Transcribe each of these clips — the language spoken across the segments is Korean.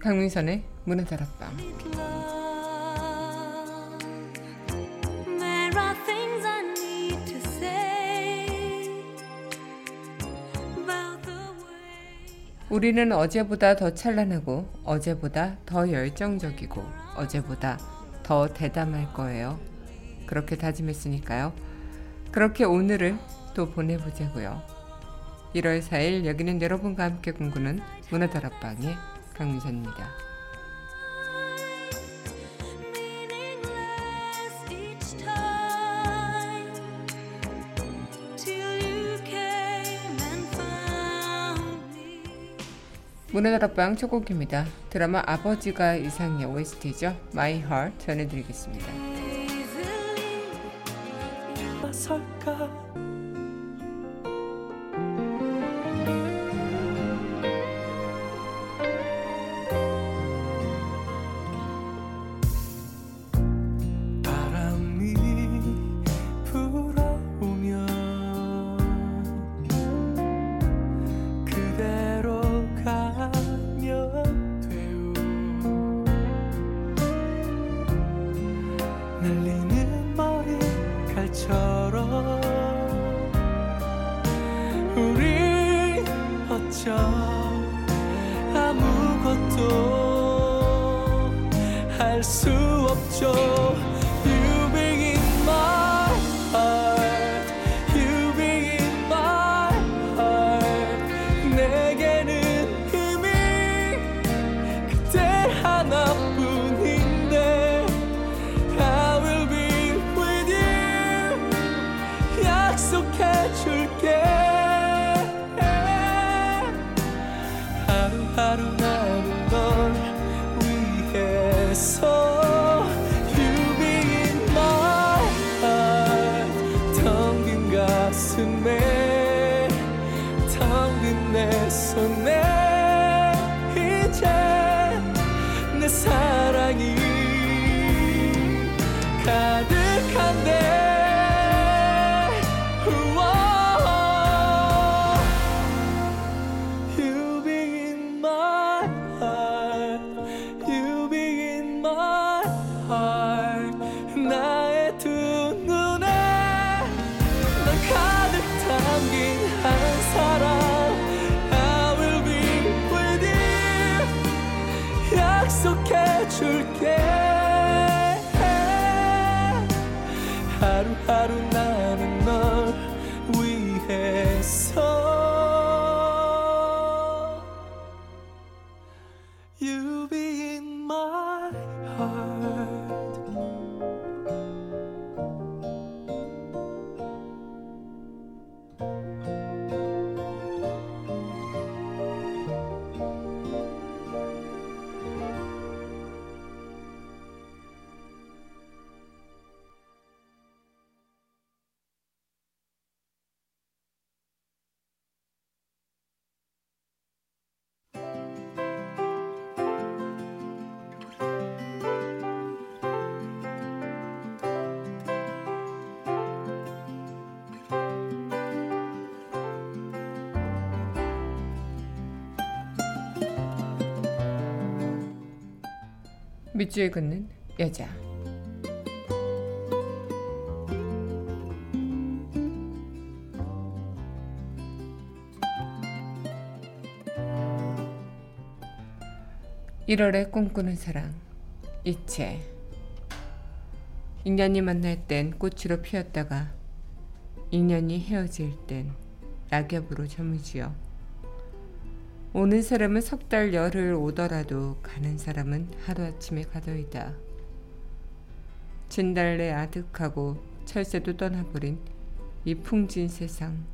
강민선의 문화다락방 우리는 어제보다 더 찬란하고 어제보다 더 열정적이고 어제보다 더 대담할 거예요. 그렇게 다짐했으니까요. 그렇게 오늘을 또 보내보자고요. 1월 4일 여기는 여러분과 함께 꿈꾸는 문화다락방의 강민선입니다. 문화다락방 첫 곡입니다. 드라마 아버지가 이상의 OST죠. My Heart 전해드리겠습니다. 밑줄에 긋는 여자. (1월에) 꿈꾸는 사랑 이채 인연이 만날 땐 꽃으로 피었다가 인연이 헤어질 땐 낙엽으로 저무지요 오는 사람은 석 달 열흘 오더라도 가는 사람은 하루아침에 가더이다. 진달래 아득하고 철새도 떠나버린 이 풍진 세상.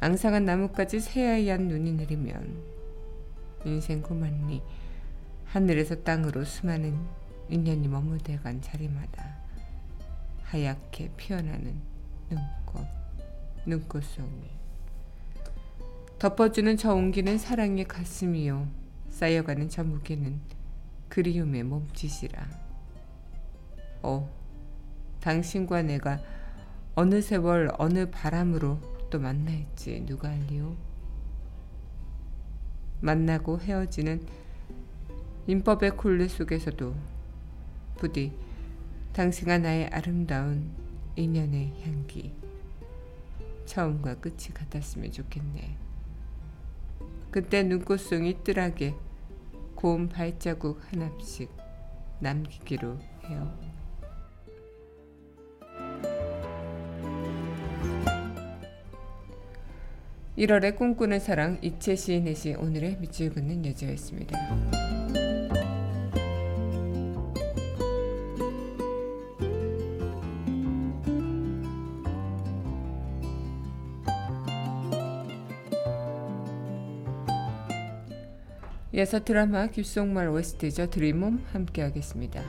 앙상한 나뭇가지 새하얀 눈이 내리면 인생 고만리 하늘에서 땅으로 수많은 인연이 머무대간 자리마다 하얗게 피어나는 눈꽃, 눈꽃송이. 덮어주는 저 온기는 사랑의 가슴이요. 쌓여가는 저 무게는 그리움의 몸짓이라. 오, 당신과 내가 어느 세월 어느 바람으로 또 만날지 누가 알리오? 만나고 헤어지는 인법의 굴레 속에서도 부디 당신과 나의 아름다운 인연의 향기 처음과 끝이 같았으면 좋겠네. 그때 눈꽃송이 뜰하게 고운 발자국 하나씩 남기기로 해요. (1월의) 꿈꾸는 사랑 이채 시인의 시 오늘의 밑줄 긋는 여자였습니다. 이어서 드라마 귓속말 OST죠 드림홈 함께 하겠습니다.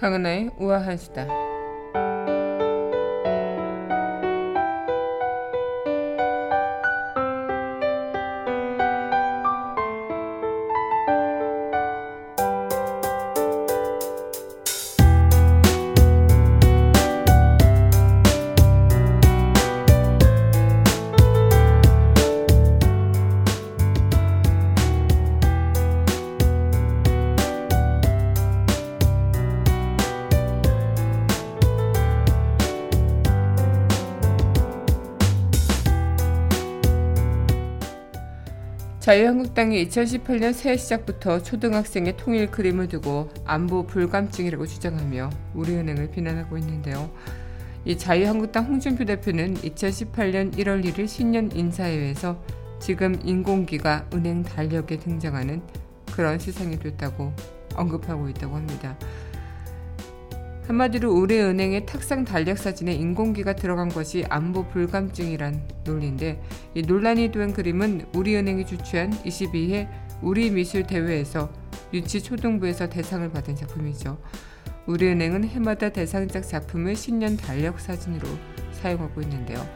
강은하의 우아한 수다. 자유한국당이 2018년 새해 시작부터 초등학생의 통일 그림을 두고 안보 불감증이라고 주장하며 우리은행을 비난하고 있는데요. 이 자유한국당 홍준표 대표는 2018년 1월 1일 신년 인사회에서 지금 인공기가 은행 달력에 등장하는 그런 세상이 됐다고 언급하고 있다고 합니다. 한마디로 우리 은행의 탁상 달력 사진에 인공기가 들어간 것이 안보 불감증이란 논리인데 이 논란이 된 그림은 우리 은행이 주최한 22회 우리 미술 대회에서 유치 초등부에서 대상을 받은 작품이죠. 우리 은행은 해마다 대상작 작품을 신년 달력 사진으로 사용하고 있는데요.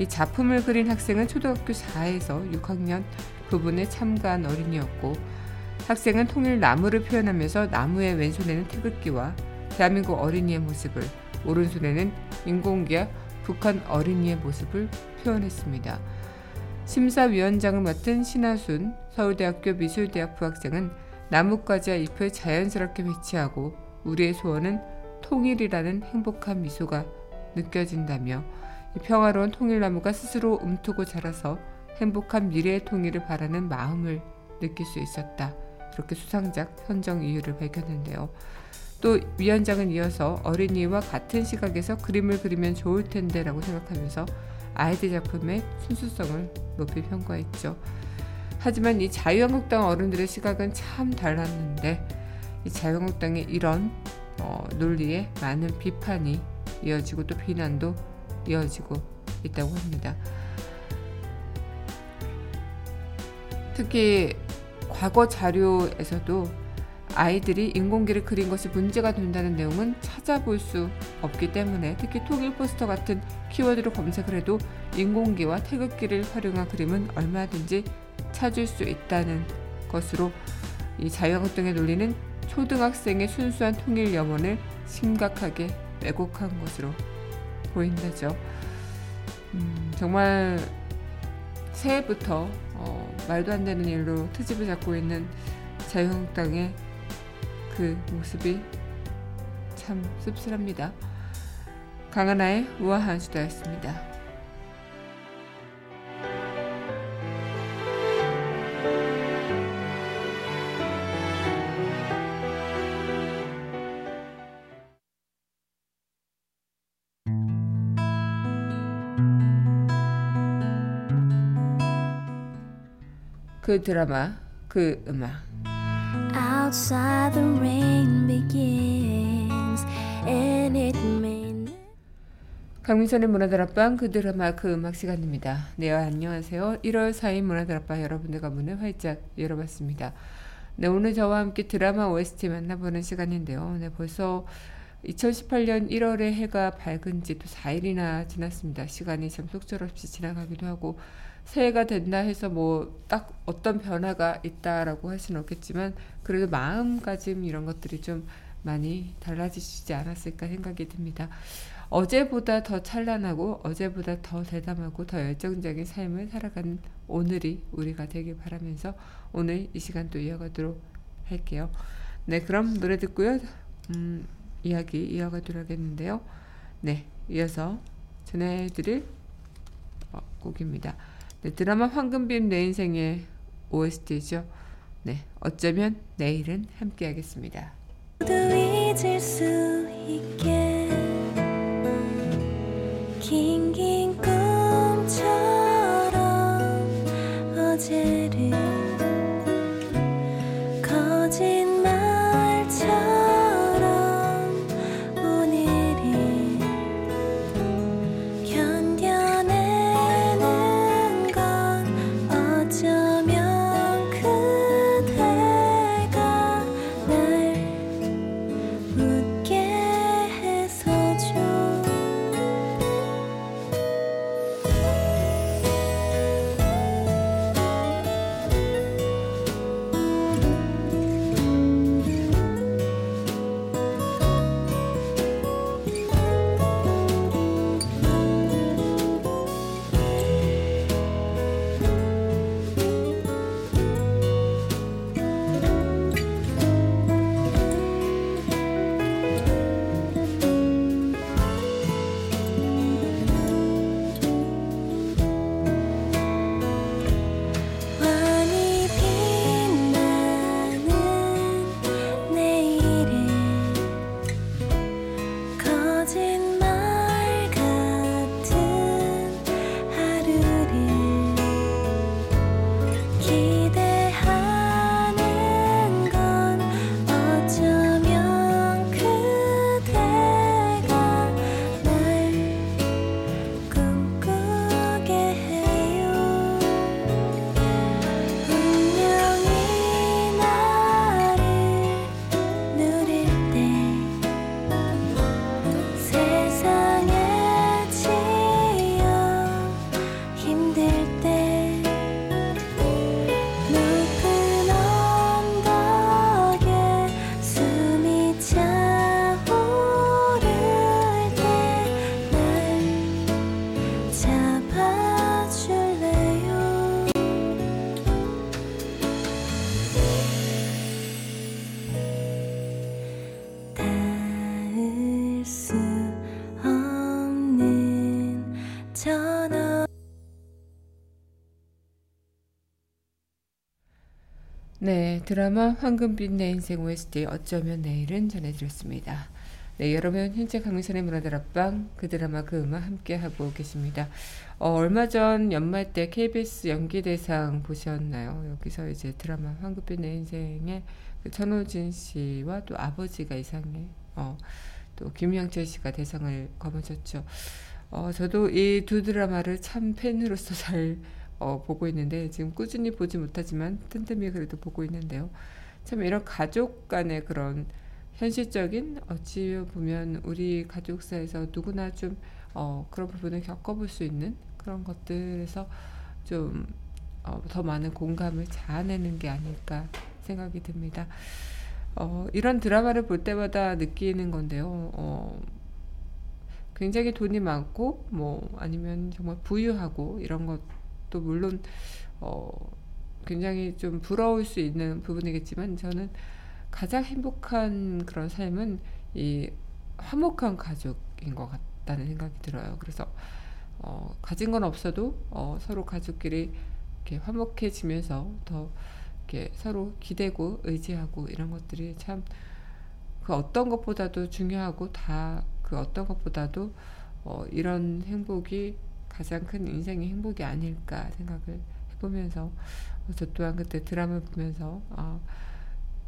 이 작품을 그린 학생은 초등학교 4에서 6학년 부분에 참가한 어린이였고 학생은 통일 나무를 표현하면서 나무의 왼손에는 태극기와 대한민국 어린이의 모습을 오른손에는 인공기와 북한 어린이의 모습을 표현했습니다. 심사위원장을 맡은 신하순 서울대학교 미술대학 부학생은 나뭇가지와 잎을 자연스럽게 배치하고 우리의 소원은 통일이라는 행복한 미소가 느껴진다며 평화로운 통일나무가 스스로 움트고 자라서 행복한 미래의 통일을 바라는 마음을 느낄 수 있었다. 이렇게 수상작 선정 이유를 밝혔는데요. 또 위원장은 이어서 어린이와 같은 시각에서 그림을 그리면 좋을 텐데라고 생각하면서 아이들 작품의 순수성을 높이 평가했죠. 하지만 이 자유한국당 어른들의 시각은 참 달랐는데 이 자유한국당의 이런 어, 논리에 많은 비판이 이어지고 또 비난도 이어지고 있다고 합니다. 특히 과거 자료에서도 아이들이 인공기를 그린 것이 문제가 된다는 내용은 찾아볼 수 없기 때문에 특히 통일 포스터 같은 키워드로 검색을 해도 인공기와 태극기를 활용한 그림은 얼마든지 찾을 수 있다는 것으로 이 자유한국당의 논리는 초등학생의 순수한 통일 염원을 심각하게 왜곡한 것으로 보인다죠. 음, 정말 새해부터 어, 말도 안 되는 일로 트집을 잡고 있는 자유한국당의 그 모습이 참 씁쓸합니다. 강하나의 우아한 수다였습니다. 그 드라마, 그 음악. Outside the rain begins and it may 강민선의 문화다락방 그 드라마 그 음악 시간입니다. 네 안녕하세요. 1월 4일 문화다락방 여러분들과 문을 활짝 열어봤습니다. 네 오늘 저와 함께 드라마 OST 만나보는 시간인데요. 네 벌써 2018년 1월에 해가 밝은 지 또 4일이나 지났습니다. 시간이 참 속절없이 지나가기도 하고 새해가 됐나 해서 뭐 딱 어떤 변화가 있다라고 할 수는 없겠지만 그래도 마음가짐 이런 것들이 좀 많이 달라지지 않았을까 생각이 듭니다. 어제보다 더 찬란하고 어제보다 더 대담하고 더 열정적인 삶을 살아가는 오늘이 우리가 되길 바라면서 오늘 이 시간 또 이어가도록 할게요. 네, 그럼 노래 듣고요. 음, 이야기 이어가도록 하겠는데요. 네, 이어서 전해드릴 어, 곡입니다. 네, 드라마 황금빛 내 인생의 OST죠. 네, 어쩌면 내일은 함께하겠습니다. 잊을 수 있게 긴 네, 드라마 황금빛 내 인생 OST 어쩌면 내일은 전해드렸습니다. 네, 여러분 현재 강민선의 문화들 앞방 그 드라마 그 음악 함께 하고 계십니다. 어, 얼마 전 연말 때 KBS 연기대상 보셨나요? 여기서 이제 드라마 황금빛 내 인생의 그 천호진 씨와 또 아버지가 이상해 어, 또 김영철 씨가 대상을 거머쥐었죠. 어, 저도 이 두 드라마를 참 팬으로서 잘 어, 보고 있는데 지금 꾸준히 보지 못하지만 틈틈이 그래도 보고 있는데요. 참 이런 가족 간의 그런 현실적인 어찌 보면 우리 가족사에서 누구나 좀 어, 그런 부분을 겪어볼 수 있는 그런 것들에서 좀 어, 더 많은 공감을 자아내는 게 아닐까 생각이 듭니다. 어, 이런 드라마를 볼 때마다 느끼는 건데요. 어, 굉장히 돈이 많고 뭐 아니면 정말 부유하고 이런 것 도 물론 어, 굉장히 좀 부러울 수 있는 부분이겠지만 저는 가장 행복한 그런 삶은 이 화목한 가족인 것 같다는 생각이 들어요. 그래서 어, 가진 건 없어도 어, 서로 가족끼리 이렇게 화목해지면서 더 이렇게 서로 기대고 의지하고 이런 것들이 참 그 어떤 것보다도 중요하고 다 그 어떤 것보다도 어, 이런 행복이 가장 큰 인생의 행복이 아닐까 생각을 해보면서 어, 저 또한 그때 드라마 보면서 아,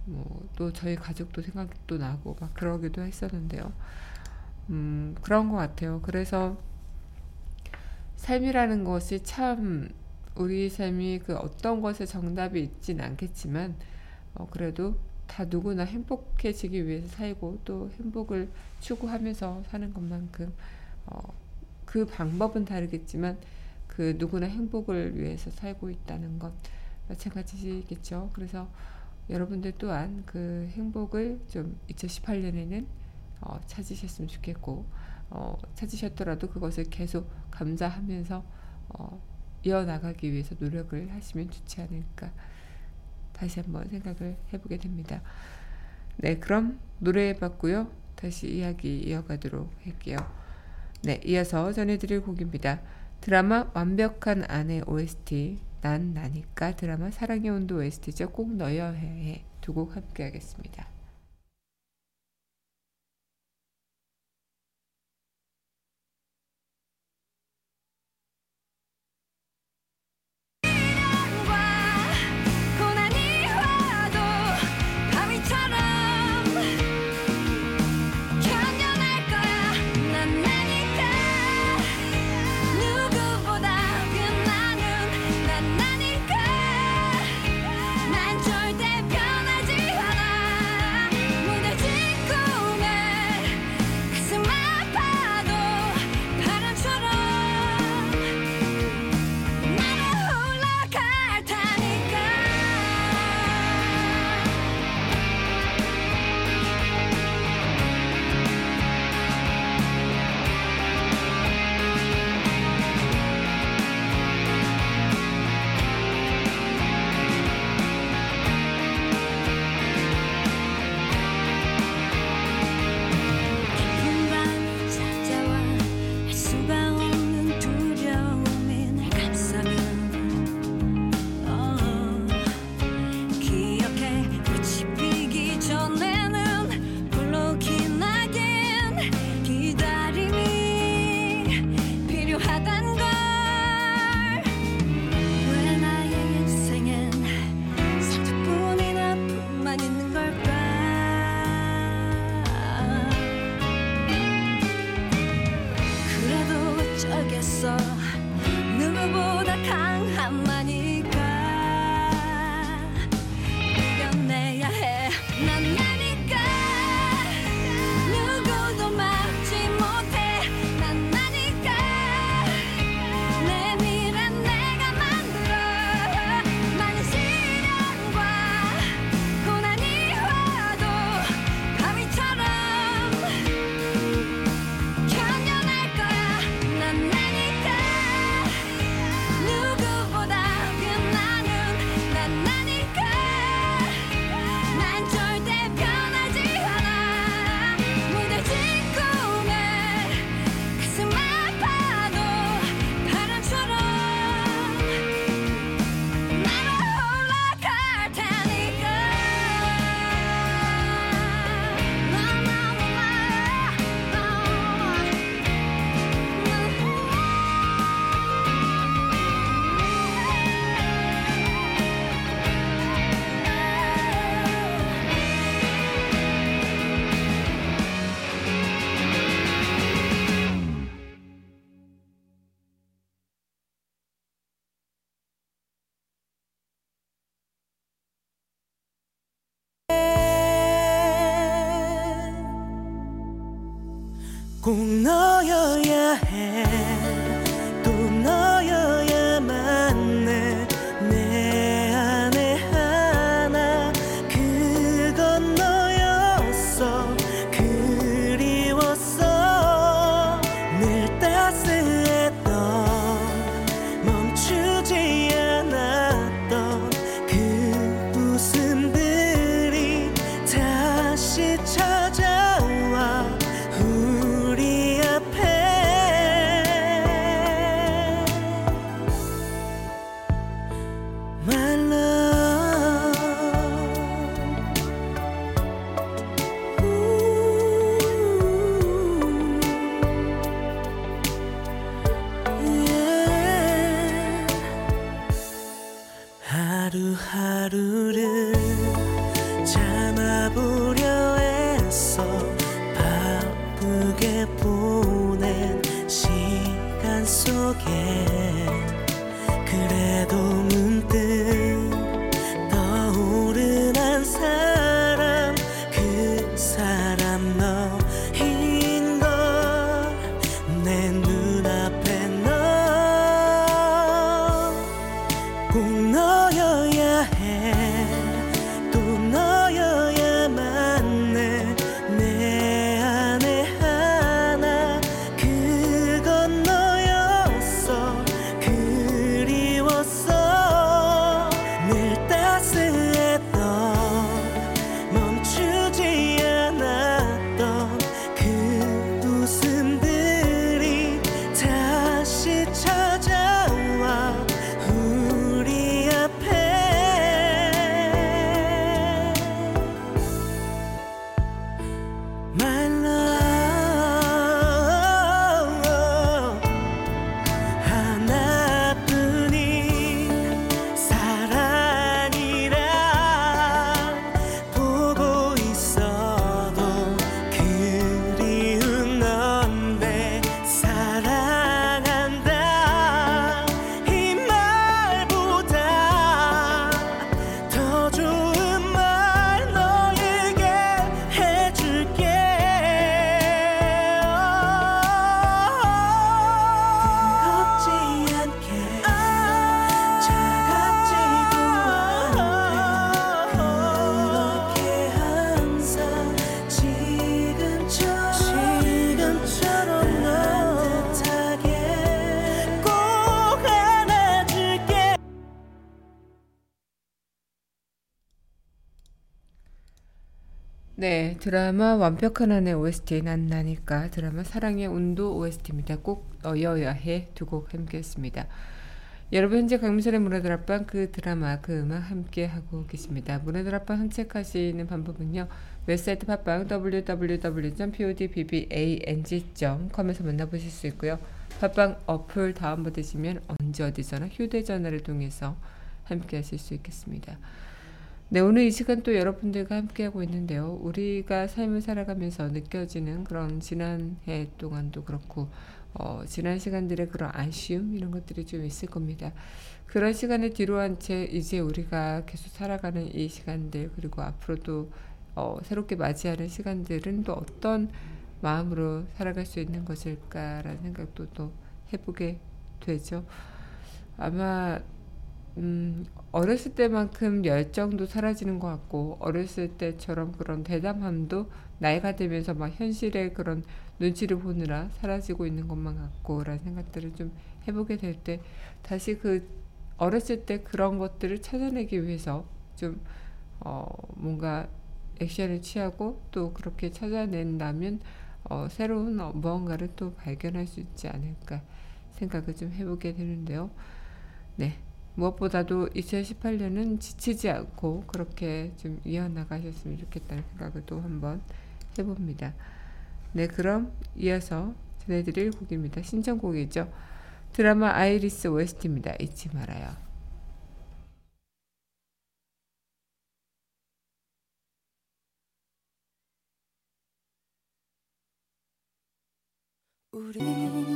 뭐또 저희 가족도 생각도 나고 막 그러기도 했었는데요. 음, 그런 것 같아요. 그래서 삶이라는 것이 참 우리 삶이 그 어떤 것에 정답이 있진 않겠지만 어, 그래도 다 누구나 행복해지기 위해서 살고 또 행복을 추구하면서 사는 것만큼 어, 그 방법은 다르겠지만 그 누구나 행복을 위해서 살고 있다는 것 마찬가지겠죠. 그래서 여러분들 또한 그 행복을 좀 2018년에는 어, 찾으셨으면 좋겠고 어, 찾으셨더라도 그것을 계속 감사하면서 어, 이어나가기 위해서 노력을 하시면 좋지 않을까 다시 한번 생각을 해보게 됩니다. 네, 그럼 노래 봤고요. 다시 이야기 이어가도록 할게요. 네, 이어서 전해드릴 곡입니다. 드라마 완벽한 아내 OST 난 나니까 드라마 사랑의 온도 OST죠. 꼭 넣어야 해. 두 곡 함께 하겠습니다. 네, 드라마 완벽한 한의 OST 난 나니까 드라마 사랑의 운도 OST입니다. 꼭 너여야 해 두 곡 함께 했습니다. 여러분 현재 강민선의 문화드랍방 그 드라마 그 음악 함께 하고 계십니다. 문화드랍방 산책하시는 방법은요. 웹사이트 팟빵 www.podbbang.com에서 만나보실 수 있고요. 팟빵 어플 다운받으시면 언제 어디서나 휴대전화를 통해서 함께 하실 수 있겠습니다. 네, 오늘 이 시간 또 여러분들과 함께하고 있는데요. 우리가 삶을 살아가면서 느껴지는 그런 지난 해 동안도 그렇고, 어, 지난 시간들의 그런 아쉬움, 이런 것들이 좀 있을 겁니다. 그런 시간을 뒤로 한 채 이제 우리가 계속 살아가는 이 시간들, 그리고 앞으로도 어, 새롭게 맞이하는 시간들은 또 어떤 마음으로 살아갈 수 있는 것일까라는 생각도 또 해보게 되죠. 아마 음, 어렸을 때만큼 열정도 사라지는 것 같고 어렸을 때처럼 그런 대담함도 나이가 들면서 막 현실의 그런 눈치를 보느라 사라지고 있는 것만 같고 라는 생각들을 좀 해보게 될 때 다시 그 어렸을 때 그런 것들을 찾아내기 위해서 좀 어, 뭔가 액션을 취하고 또 그렇게 찾아낸다면 어, 새로운 어, 무언가를 또 발견할 수 있지 않을까 생각을 좀 해보게 되는데요. 네. 무엇보다도 2018년은 지치지 않고 그렇게 좀 이어나가셨으면 좋겠다는 생각을 또 한번 해봅니다. 네, 그럼 이어서 전해드릴 곡입니다. 신청곡이죠. 드라마 아이리스 OST입니다. 잊지 말아요. 우린 그리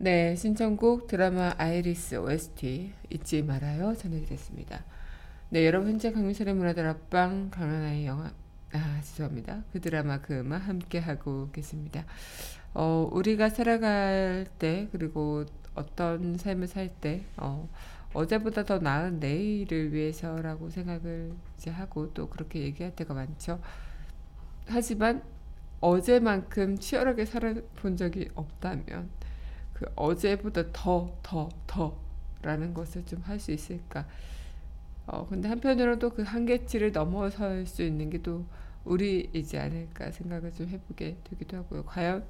네, 신청곡 드라마 아이리스 OST 잊지 말아요 전해드렸습니다. 네, 여러분 현재 강민선의 문화들 앞방 강하나의 영화 아 죄송합니다. 그 드라마 그 음악 함께 하고 계십니다. 어, 우리가 살아갈 때 그리고 어떤 삶을 살 때 어, 어제보다 더 나은 내일을 위해서라고 생각을 이제 하고 또 그렇게 얘기할 때가 많죠. 하지만 어제만큼 치열하게 살아본 적이 없다면 그 어제보다 더, 더, 더 라는 것을 좀 할 수 있을까. 어, 근데 한편으로도 그 한계치를 넘어설 수 있는 게 또 우리이지 않을까 생각을 좀 해보게 되기도 하고요. 과연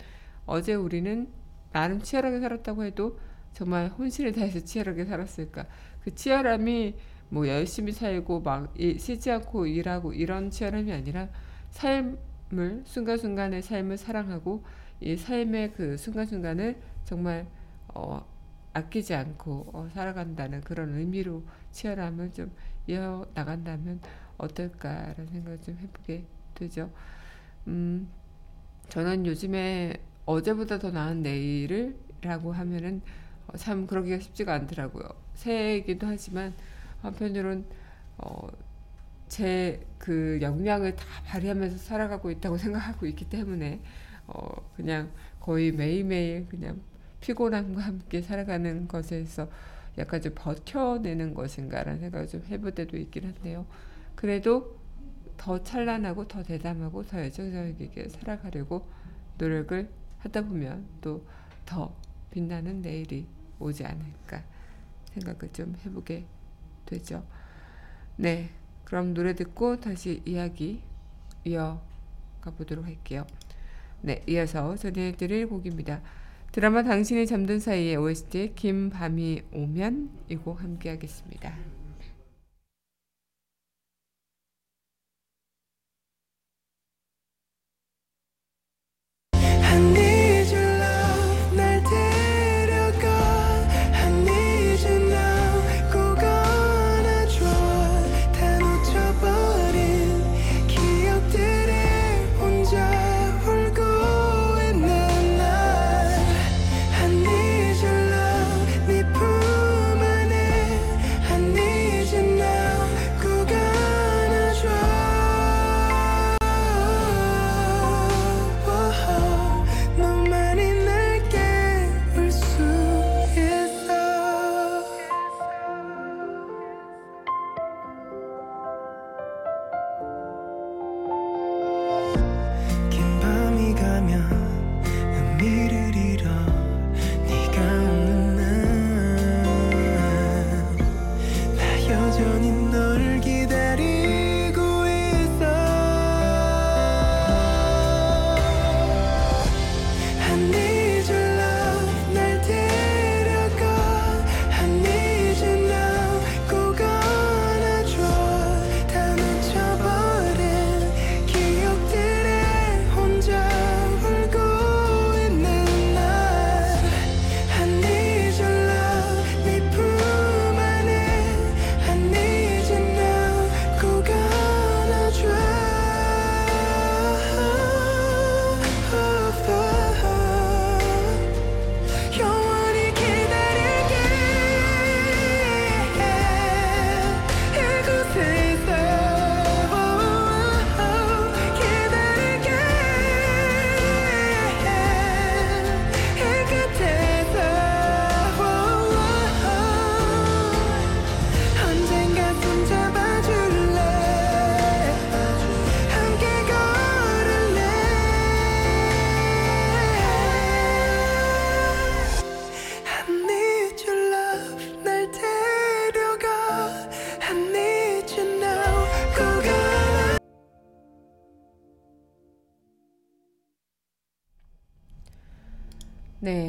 어제 우리는 나름 치열하게 살았다고 해도 정말 혼신을 다해서 치열하게 살았을까? 그 치열함이 뭐 열심히 살고 막 일- 쉬지 않고 일하고 이런 치열함이 아니라 삶을 순간순간의 삶을 사랑하고 이 삶의 그 순간순간을 정말 어, 아끼지 않고 어, 살아간다는 그런 의미로 치열함을 좀 이어 나간다면 어떨까라는 생각을 좀 해보게 되죠. 음, 저는 요즘에 어제보다 더 나은 내일을라고 하면은 어, 참 그러기가 쉽지가 않더라고요. 새해이기도 하지만 한편으론 어, 제 그 역량을 다 발휘하면서 살아가고 있다고 생각하고 있기 때문에 어, 그냥 거의 매일매일 그냥 피곤함과 함께 살아가는 것에서 약간 좀 버텨내는 것인가라는 생각을 좀 해볼 때도 있긴 한데요. 그래도 더 찬란하고 더 대담하고 더 열정적이게 살아가려고 노력을 하다 보면 또 더 빛나는 내일이 오지 않을까 생각을 좀 해보게 되죠. 네, 그럼 노래 듣고 다시 이야기 이어가 보도록 할게요. 네, 이어서 전해드릴 곡입니다. 드라마 당신이 잠든 사이에 OST 긴 밤이 오면 이 곡 함께 하겠습니다.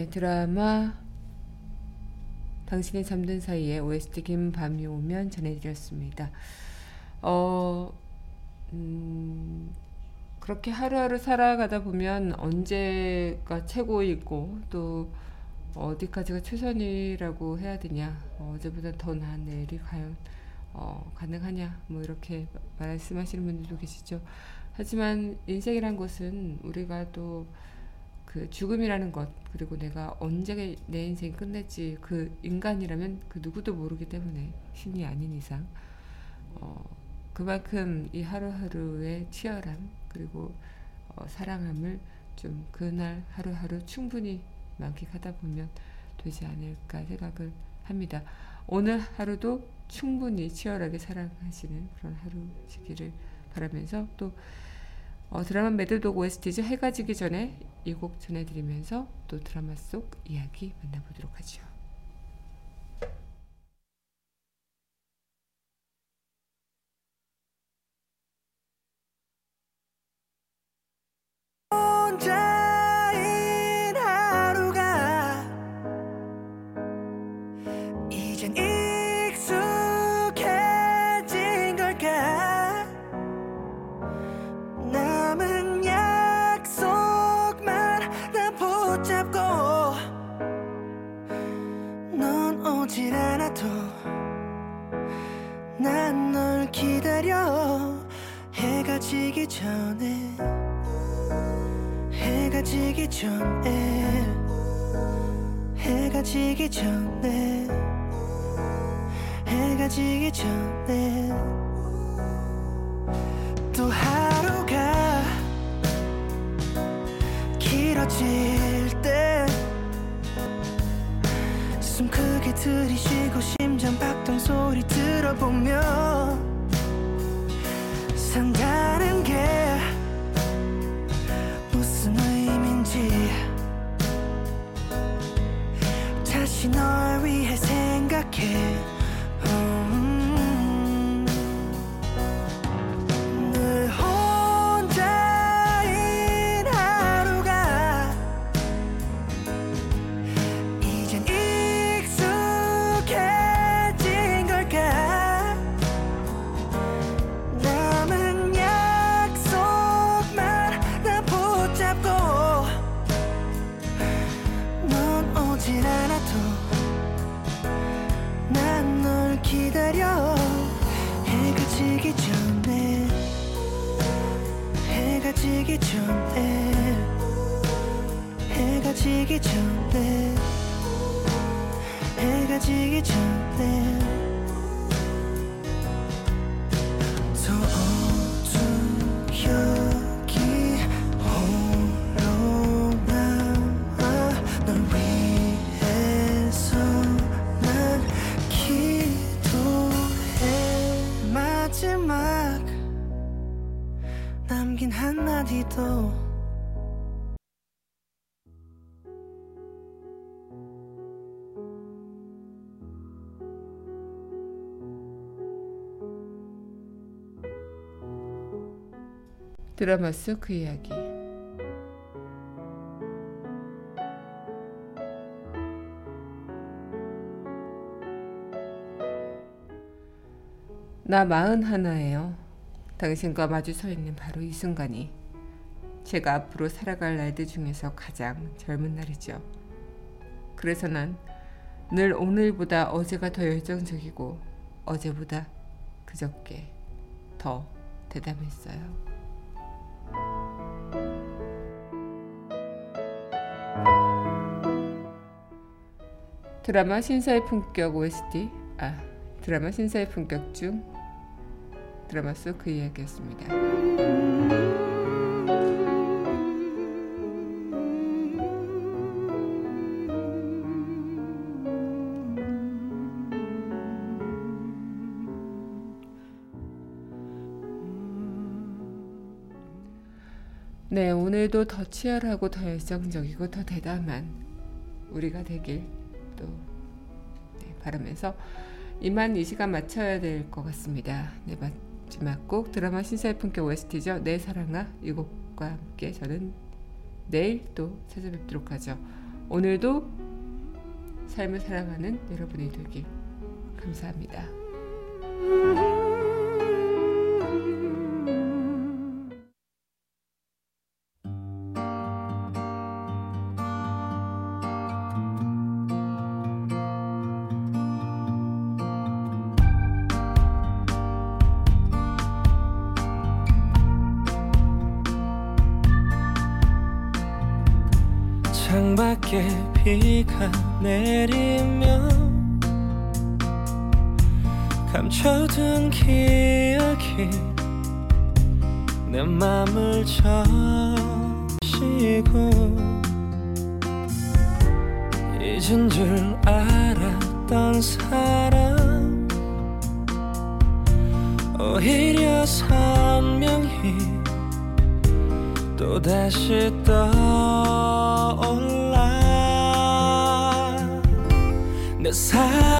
드라마 당신이 잠든 사이에 OST 긴 밤이 오면 전해드렸습니다. 어, 음, 그렇게 하루하루 살아가다 보면 언제가 최고이고 또 어디까지가 최선이라고 해야 되냐, 어, 어제보다 더 나은 내일이 과연 어, 가능하냐, 뭐 이렇게 말씀하시는 분들도 계시죠. 하지만 인생이란 것은 우리가 또 그 죽음이라는 것 그리고 내가 언제 내 인생 끝낼지 그 인간이라면 그 누구도 모르기 때문에 신이 아닌 이상 어, 그만큼 이 하루하루의 치열함 그리고 어, 사랑함을 좀 그날 하루하루 충분히 만끽하다 보면 되지 않을까 생각을 합니다. 오늘 하루도 충분히 치열하게 사랑하시는 그런 하루시기를 바라면서 또 어, 드라마 매드독 OST죠. 해가 지기 전에 이 곡 전해드리면서 또 드라마 속 이야기 만나보도록 하죠. 혼자 드라마 속 그 이야기. 나 마흔 하나예요. 당신과 마주 서 있는 바로 이 순간이 제가 앞으로 살아갈 날들 중에서 가장 젊은 날이죠. 그래서 난 늘 오늘보다 어제가 더 열정적이고 어제보다 그저께 더 대담했어요. 드라마 신사의 품격 OST 아 드라마 신사의 품격 중 드라마 속 그 이야기였습니다. 네, 오늘도 더 치열하고 더 열정적이고 더 대담한 우리가 되길 또 네, 바라면서 이만 이 시간 마쳐야 될 것 같습니다. 네, 마지막 곡 드라마 신사의 품격 OST죠. 내 사랑아 이 곡과 함께 저는 내일 또 찾아뵙도록 하죠. 오늘도 삶을 사랑하는 여러분이 되길 감사합니다. 창밖에 비가 내리면 감춰둔 기억이 내 맘을 적시고 잊은 줄 알았던 사람 오히려 선명히 또다시 떠 내사